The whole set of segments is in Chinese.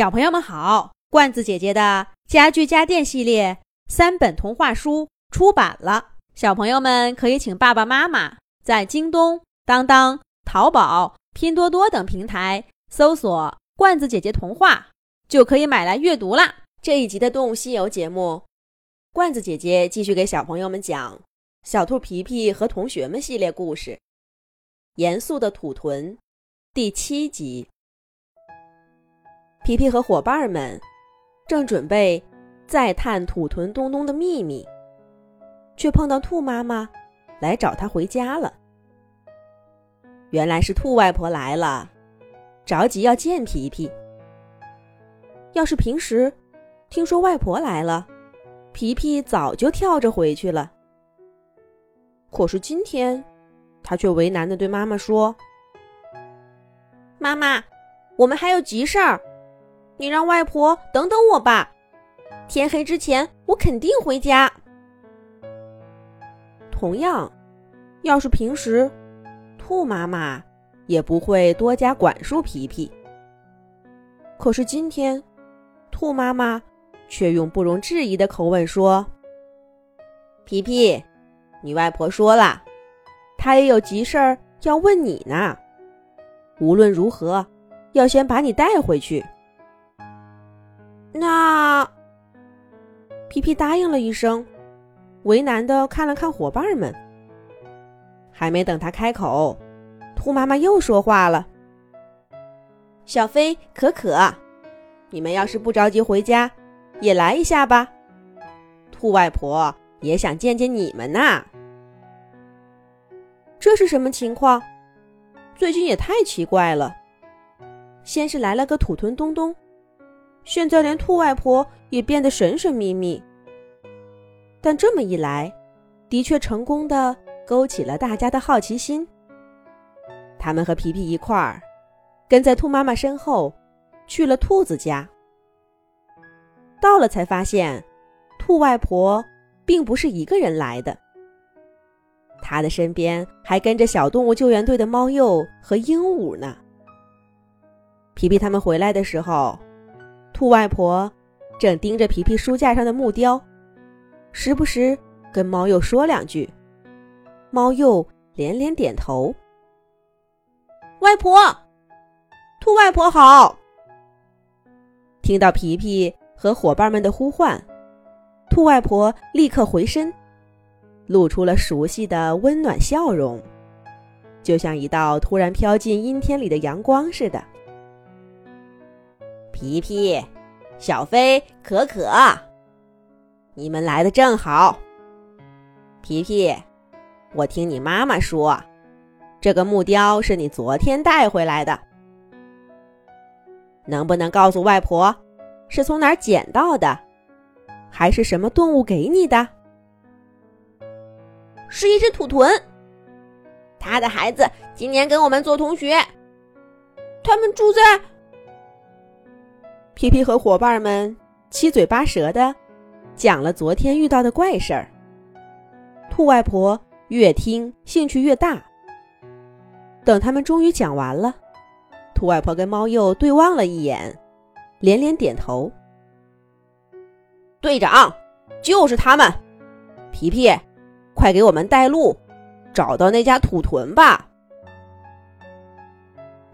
小朋友们好，罐子姐姐的家具家电系列三本童话书出版了，小朋友们可以请爸爸妈妈在京东、当当、淘宝、拼多多等平台搜索“罐子姐姐童话”，就可以买来阅读啦。这一集的《动物西游》节目，罐子姐姐继续给小朋友们讲《小兔皮皮和同学们》系列故事，《严肃的土豚》第七集。皮皮和伙伴们正准备再探土屯东东的秘密，却碰到兔妈妈来找他回家了。原来是兔外婆来了，着急要见皮皮。要是平时听说外婆来了，皮皮早就跳着回去了。可是今天，他却为难的对妈妈说：“妈妈，我们还有急事儿。”你让外婆等等我吧，天黑之前我肯定回家。同样，要是平时，兔妈妈也不会多加管束皮皮。可是今天，兔妈妈却用不容置疑的口吻说：“皮皮，你外婆说了，她也有急事儿要问你呢。无论如何，要先把你带回去。”那皮皮答应了一声，为难的看了看伙伴们。还没等他开口，兔妈妈又说话了：“小飞、可可，你们要是不着急回家，也来一下吧。兔外婆也想见见你们呐。”这是什么情况？最近也太奇怪了。先是来了个土豚东东。现在连兔外婆也变得神神秘秘，但这么一来，的确成功的勾起了大家的好奇心。他们和皮皮一块儿，跟在兔妈妈身后，去了兔子家。到了才发现，兔外婆并不是一个人来的，她的身边还跟着小动物救援队的猫鼬和鹦鹉呢。皮皮他们回来的时候。兔外婆正盯着皮皮书架上的木雕，时不时跟猫鼬说两句。猫鼬连连点头。外婆，兔外婆好。听到皮皮和伙伴们的呼唤，兔外婆立刻回身，露出了熟悉的温暖笑容，就像一道突然飘进阴天里的阳光似的。皮皮、小飞、可可，你们来的正好。皮皮，我听你妈妈说，这个木雕是你昨天带回来的，能不能告诉外婆，是从哪儿捡到的，还是什么动物给你的？是一只土豚，他的孩子今年跟我们做同学，他们住在。皮皮和伙伴们七嘴八舌的讲了昨天遇到的怪事儿。兔外婆越听兴趣越大。等他们终于讲完了，兔外婆跟猫鼬对望了一眼，连连点头。队长，就是他们。皮皮，快给我们带路，找到那家土豚吧。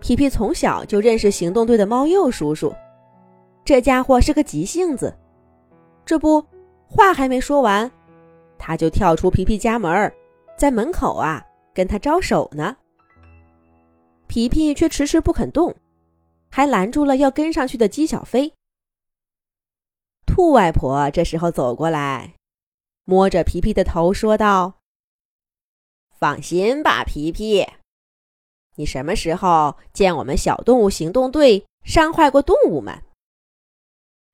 皮皮从小就认识行动队的猫鼬叔叔。这家伙是个急性子，这不，话还没说完，他就跳出皮皮家门，在门口啊跟他招手呢。皮皮却迟迟不肯动，还拦住了要跟上去的姬小飞。兔外婆这时候走过来，摸着皮皮的头说道：“放心吧，皮皮，你什么时候见我们小动物行动队伤害过动物们？”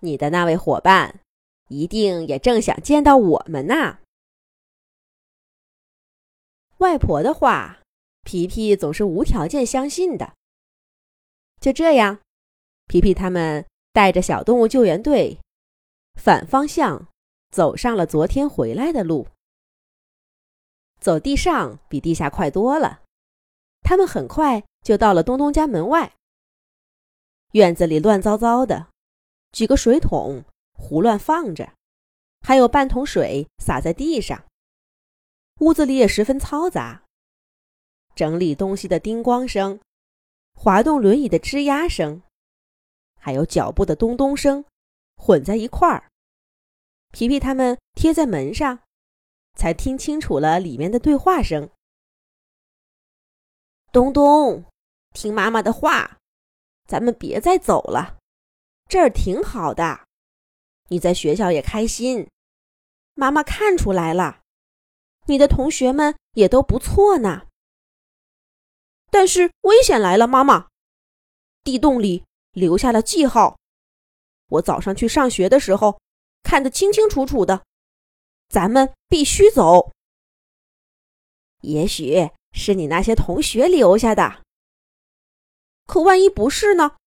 你的那位伙伴，一定也正想见到我们呢。外婆的话，皮皮总是无条件相信的。就这样，皮皮他们带着小动物救援队，反方向走上了昨天回来的路。走地上比地下快多了，他们很快就到了东东家门外。院子里乱糟糟的。几个水桶胡乱放着，还有半桶水洒在地上。屋子里也十分嘈杂，整理东西的叮咣声，滑动轮椅的吱呀声，还有脚步的咚咚声，混在一块儿。皮皮他们贴在门上，才听清楚了里面的对话声。东东，听妈妈的话，咱们别再走了，这儿挺好的。你在学校也开心，妈妈看出来了，你的同学们也都不错呢。但是危险来了，妈妈，地洞里留下了记号，我早上去上学的时候看得清清楚楚的，咱们必须走。也许。是你那些同学留下的，可万一不是呢？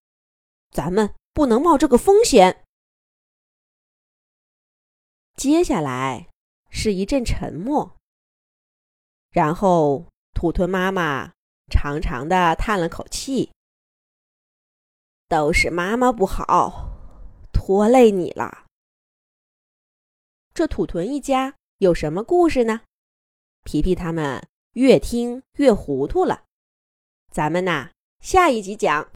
咱们不能冒这个风险。接下来是一阵沉默，然后土豚妈妈长长的叹了口气：“都是妈妈不好，拖累你了。”这土豚一家有什么故事呢？皮皮他们。越听越糊涂了，咱们呐，下一集讲。